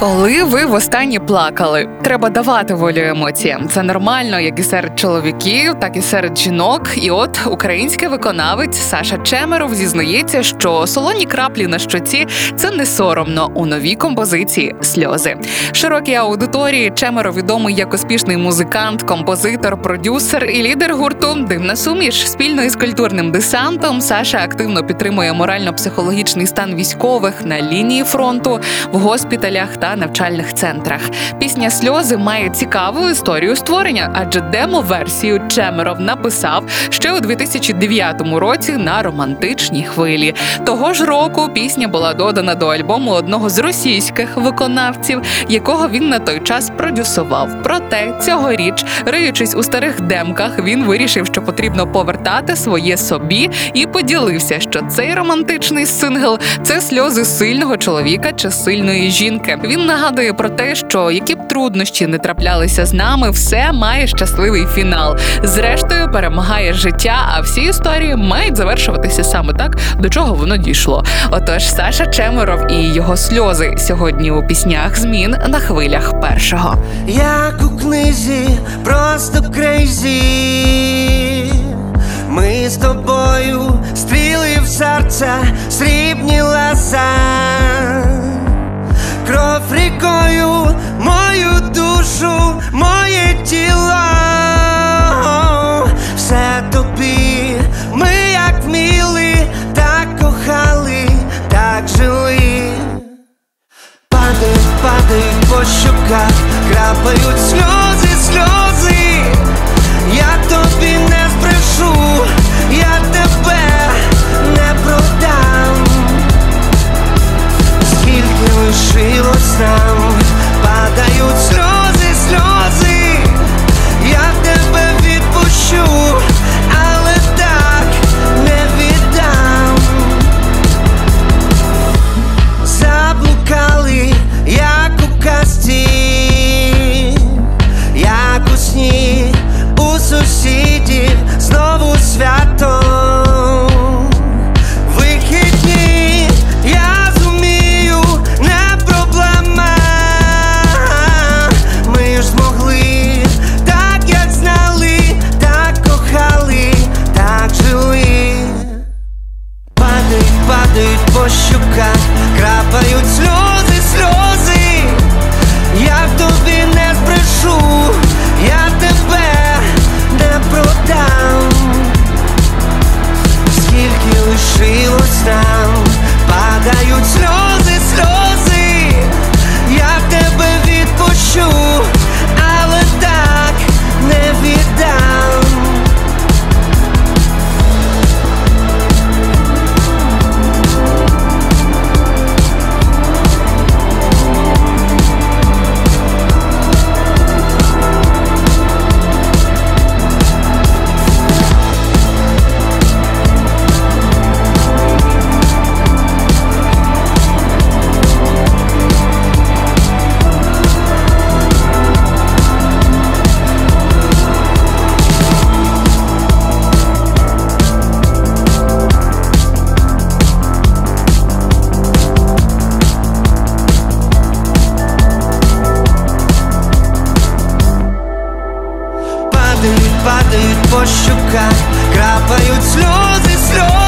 Коли ви востаннє плакали, треба давати волю емоціям. Це нормально, як і серед чоловіків, так і серед жінок. І от український виконавець Саша Чемеров зізнається, що солоні краплі на щоці це не соромно у новій композиції сльози. Широкій аудиторії Чемеров відомий як успішний музикант, композитор, продюсер і лідер гурту Дивна суміш спільно із культурним десантом. Саша активно підтримує морально-психологічний стан військових на лінії фронту, в госпіталях та навчальних центрах. Пісня Сльози має цікаву історію створення, адже демо-версію Чемеров написав ще у 2009 році на романтичній хвилі. Того ж року пісня була додана до альбому одного з російських виконавців, якого він на той час продюсував. Проте цьогоріч, риючись у старих демках, він вирішив, що потрібно повертати своє собі і поділився, що цей романтичний сингл це сльози сильного чоловіка чи сильної жінки. Він нагадує про те, що які б труднощі не траплялися з нами, все має щасливий фінал. Зрештою, перемагає життя, а всі історії мають завершуватися саме так, до чого воно дійшло. Отож, Саша Чемеров і його сльози сьогодні у піснях змін на хвилях першого. як у книзі, просто крейзі. Ми з тобою стріли в серце, срібні леса, по щоках, по щуках, крапають сльози. Падають по щуках, крапають сльози, сльози.